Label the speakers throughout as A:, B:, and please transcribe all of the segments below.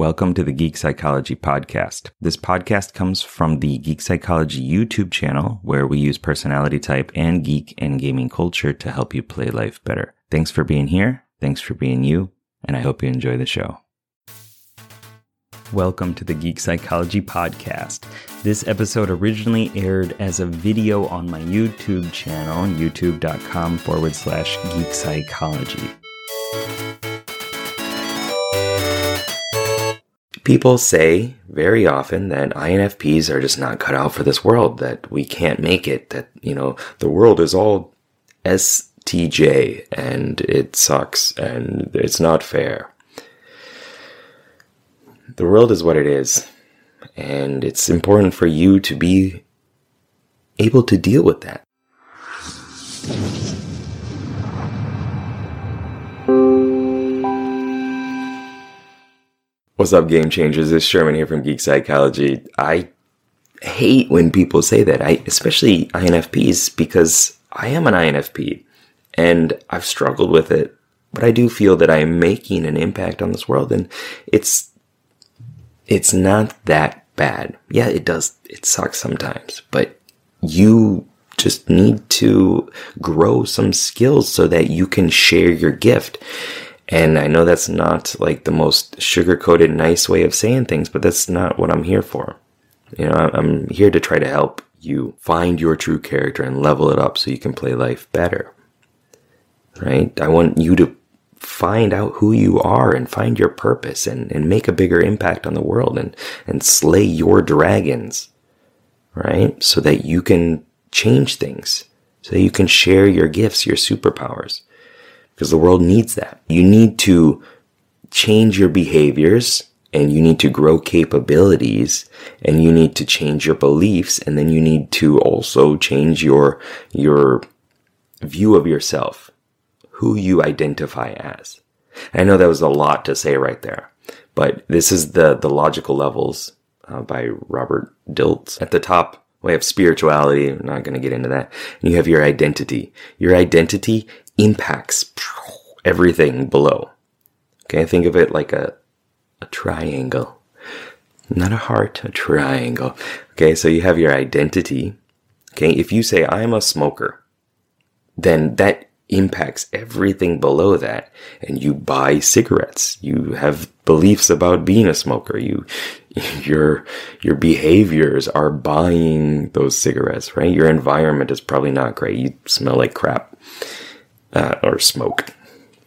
A: Welcome to the Geek Psychology Podcast. This podcast comes from the Geek Psychology YouTube channel, where we use personality type and geek and gaming culture to help you play life better. Thanks for being here. Thanks for being you. And I hope you enjoy the show. Welcome to the Geek Psychology Podcast. This episode originally aired as a video on my YouTube channel, youtube.com forward slash geek psychology. People say very often that INFPs are just not cut out for this world, that we can't make it, that, you know, the world is all STJ and it sucks and it's not fair. The world is what it is, and it's important for you to be able to deal with that. What's up, game changers? It's Sherman here from Geek Psychology. I hate when people say that, I especially INFPs, because I am an INFP and I've struggled with it, but I do feel that I am making an impact on this world, and it's it's not that bad. Yeah, it does. It sucks sometimes, but you just need to grow some skills so that you can share your gift. And I know that's not like the most sugar coated, nice way of saying things, but that's not what I'm here for. You know, I'm here to try to help you find your true character and level it up so you can play life better. Right? I want you to find out who you are and find your purpose and, and make a bigger impact on the world and, and slay your dragons. Right? So that you can change things. So that you can share your gifts, your superpowers because the world needs that. You need to change your behaviors and you need to grow capabilities and you need to change your beliefs and then you need to also change your your view of yourself who you identify as i know that was a lot to say right there but this is the the logical levels uh, by robert dilts at the top we have spirituality i'm not going to get into that and you have your identity your identity impacts everything below. Okay, think of it like a, a triangle. Not a heart, a triangle. Okay, so you have your identity. Okay, if you say, I'm a smoker, then that impacts everything below that. And you buy cigarettes. You have beliefs about being a smoker. You, your, your behaviors are buying those cigarettes, right? Your environment is probably not great. You smell like crap uh, or smoke,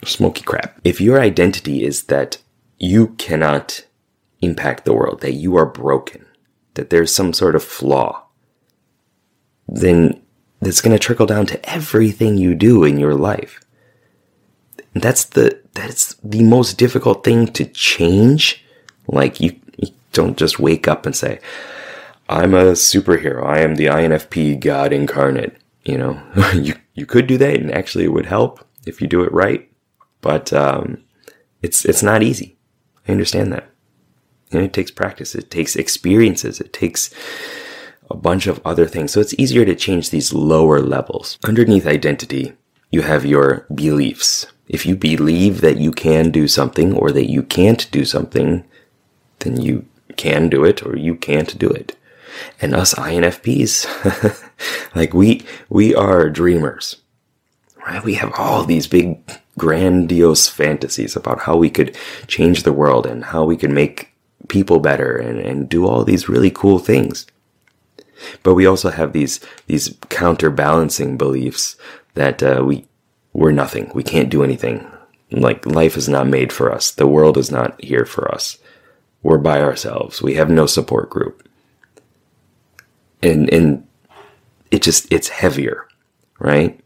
A: smoky crap. If your identity is that you cannot impact the world, that you are broken, that there's some sort of flaw, then that's going to trickle down to everything you do in your life. That's the that's the most difficult thing to change. Like you don't just wake up and say, "I'm a superhero. I am the INFP God incarnate." You know, you you could do that, and actually, it would help if you do it right. But um, it's it's not easy. I understand that. And it takes practice. It takes experiences. It takes a bunch of other things. So it's easier to change these lower levels. Underneath identity, you have your beliefs. If you believe that you can do something or that you can't do something, then you can do it or you can't do it. And us INFPs, like we, we are dreamers, right? We have all these big grandiose fantasies about how we could change the world and how we could make people better and, and do all these really cool things. But we also have these, these counterbalancing beliefs that, uh, we, we're nothing. We can't do anything. Like life is not made for us. The world is not here for us. We're by ourselves. We have no support group and and it just it's heavier, right?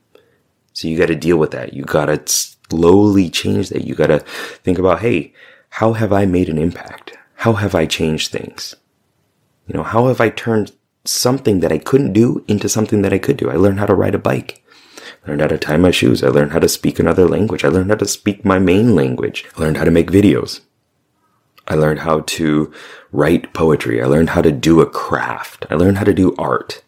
A: So you got to deal with that. You got to slowly change that. You got to think about, hey, how have I made an impact? How have I changed things? You know, how have I turned something that I couldn't do into something that I could do? I learned how to ride a bike. I learned how to tie my shoes. I learned how to speak another language. I learned how to speak my main language. I learned how to make videos. I learned how to write poetry. I learned how to do a craft. I learned how to do art.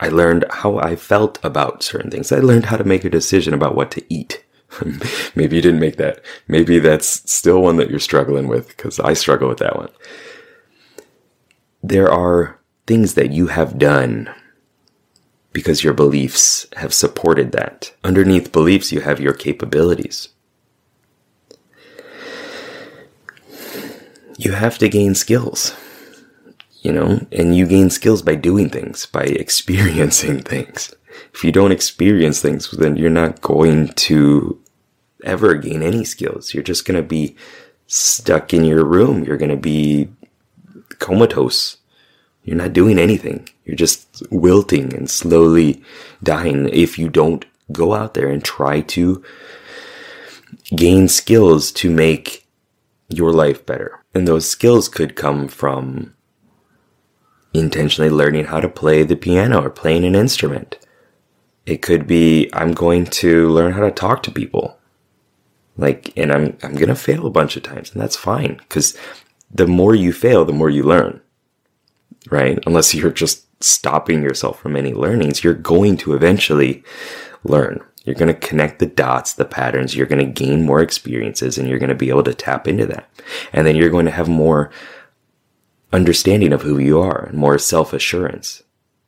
A: I learned how I felt about certain things. I learned how to make a decision about what to eat. Maybe you didn't make that. Maybe that's still one that you're struggling with because I struggle with that one. There are things that you have done because your beliefs have supported that. Underneath beliefs, you have your capabilities. You have to gain skills, you know, and you gain skills by doing things, by experiencing things. If you don't experience things, then you're not going to ever gain any skills. You're just going to be stuck in your room. You're going to be comatose. You're not doing anything. You're just wilting and slowly dying if you don't go out there and try to gain skills to make your life better. And those skills could come from intentionally learning how to play the piano or playing an instrument. It could be I'm going to learn how to talk to people. Like, and I'm, I'm going to fail a bunch of times and that's fine because the more you fail, the more you learn, right? Unless you're just stopping yourself from any learnings, you're going to eventually learn. You're going to connect the dots, the patterns. You're going to gain more experiences and you're going to be able to tap into that. And then you're going to have more understanding of who you are and more self assurance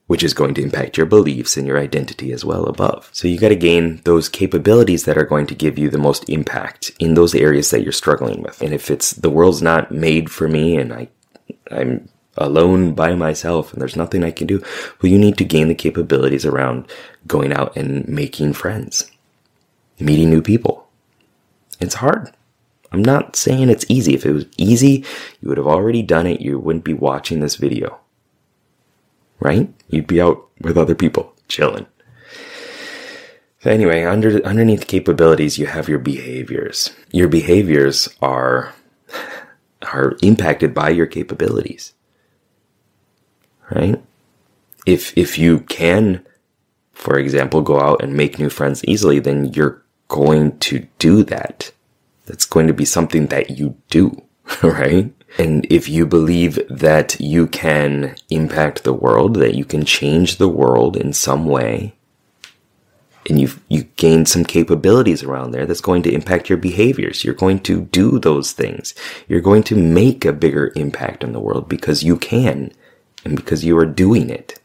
A: which is going to impact your beliefs and your identity as well above. So you got to gain those capabilities that are going to give you the most impact in those areas that you're struggling with. And if it's the world's not made for me and I, I'm alone by myself and there's nothing I can do, well, you need to gain the capabilities around going out and making friends, meeting new people. It's hard. I'm not saying it's easy. If it was easy, you would have already done it. You wouldn't be watching this video right? You'd be out with other people, chilling. Anyway, under underneath capabilities, you have your behaviors. Your behaviors are are impacted by your capabilities. Right? If if you can, for example, go out and make new friends easily, then you're going to do that. That's going to be something that you do, right? And if you believe that you can impact the world, that you can change the world in some way, and you you gain some capabilities around there that's going to impact your behaviors. You're going to do those things. You're going to make a bigger impact on the world because you can and because you are doing it.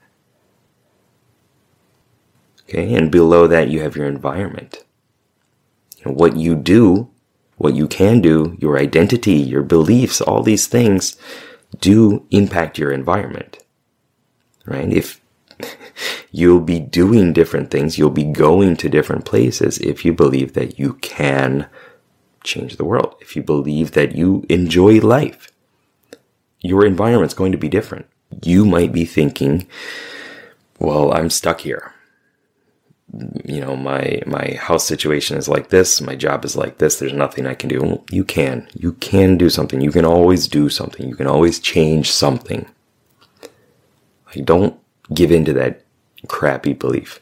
A: Okay, and below that you have your environment. what you do what you can do, your identity, your beliefs, all these things do impact your environment. Right? If you'll be doing different things, you'll be going to different places if you believe that you can change the world. If you believe that you enjoy life, your environment's going to be different. You might be thinking, well, I'm stuck here. You know my my house situation is like this my job is like this there's nothing i can do. You can you can do something. You can always do something. You can always change something. Like don't give in to that crappy belief.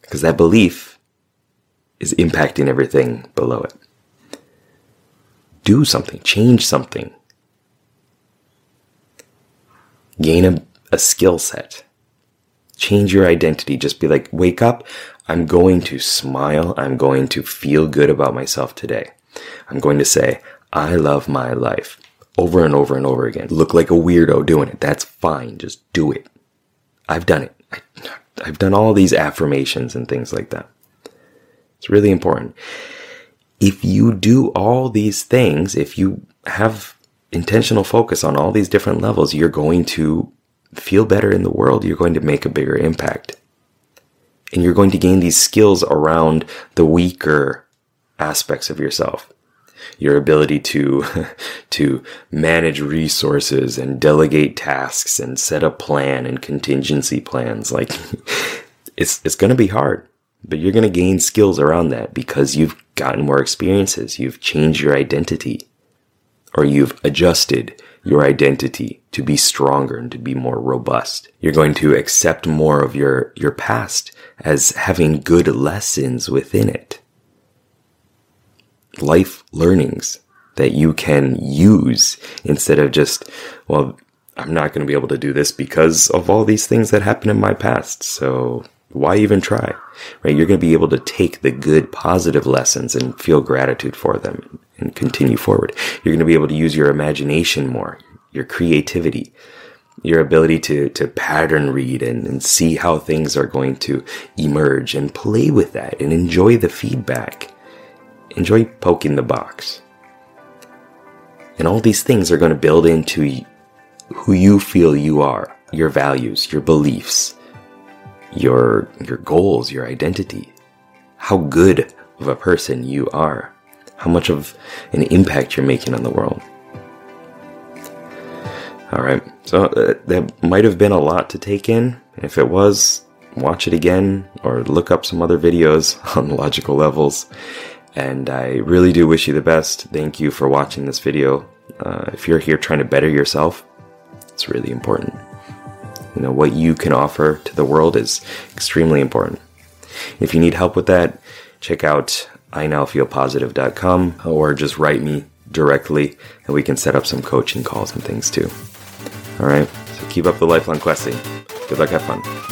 A: Because that belief is impacting everything below it. Do something change something gain a, a skill set Change your identity. Just be like, wake up. I'm going to smile. I'm going to feel good about myself today. I'm going to say, I love my life over and over and over again. Look like a weirdo doing it. That's fine. Just do it. I've done it. I, I've done all these affirmations and things like that. It's really important. If you do all these things, if you have intentional focus on all these different levels, you're going to feel better in the world, you're going to make a bigger impact. And you're going to gain these skills around the weaker aspects of yourself. Your ability to, to manage resources and delegate tasks and set a plan and contingency plans. Like, it's, it's going to be hard, but you're going to gain skills around that because you've gotten more experiences. You've changed your identity or you've adjusted your identity to be stronger and to be more robust. You're going to accept more of your, your past as having good lessons within it. Life learnings that you can use instead of just, well, I'm not going to be able to do this because of all these things that happened in my past. So why even try? Right? You're going to be able to take the good, positive lessons and feel gratitude for them and continue forward. You're going to be able to use your imagination more, your creativity, your ability to, to pattern read and, and see how things are going to emerge and play with that and enjoy the feedback. Enjoy poking the box. And all these things are going to build into who you feel you are, your values, your beliefs, your your goals, your identity, how good of a person you are, how much of an impact you're making on the world. All right, so uh, that might have been a lot to take in. If it was, watch it again or look up some other videos on logical levels. And I really do wish you the best. Thank you for watching this video. Uh, if you're here trying to better yourself, it's really important. You know, what you can offer to the world is extremely important. If you need help with that, check out inowfeelpositive.com or just write me directly and we can set up some coaching calls and things too. All right, so keep up the lifelong questing. Good luck, have fun.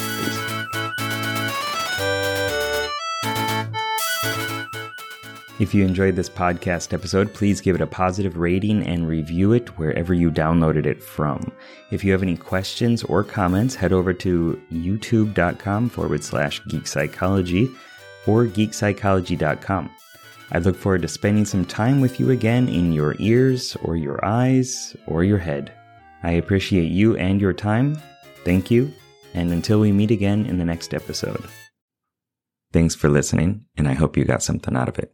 A: If you enjoyed this podcast episode, please give it a positive rating and review it wherever you downloaded it from. If you have any questions or comments, head over to youtube.com forward slash geek psychology or geekpsychology.com. I look forward to spending some time with you again in your ears or your eyes or your head. I appreciate you and your time. Thank you. And until we meet again in the next episode. Thanks for listening, and I hope you got something out of it.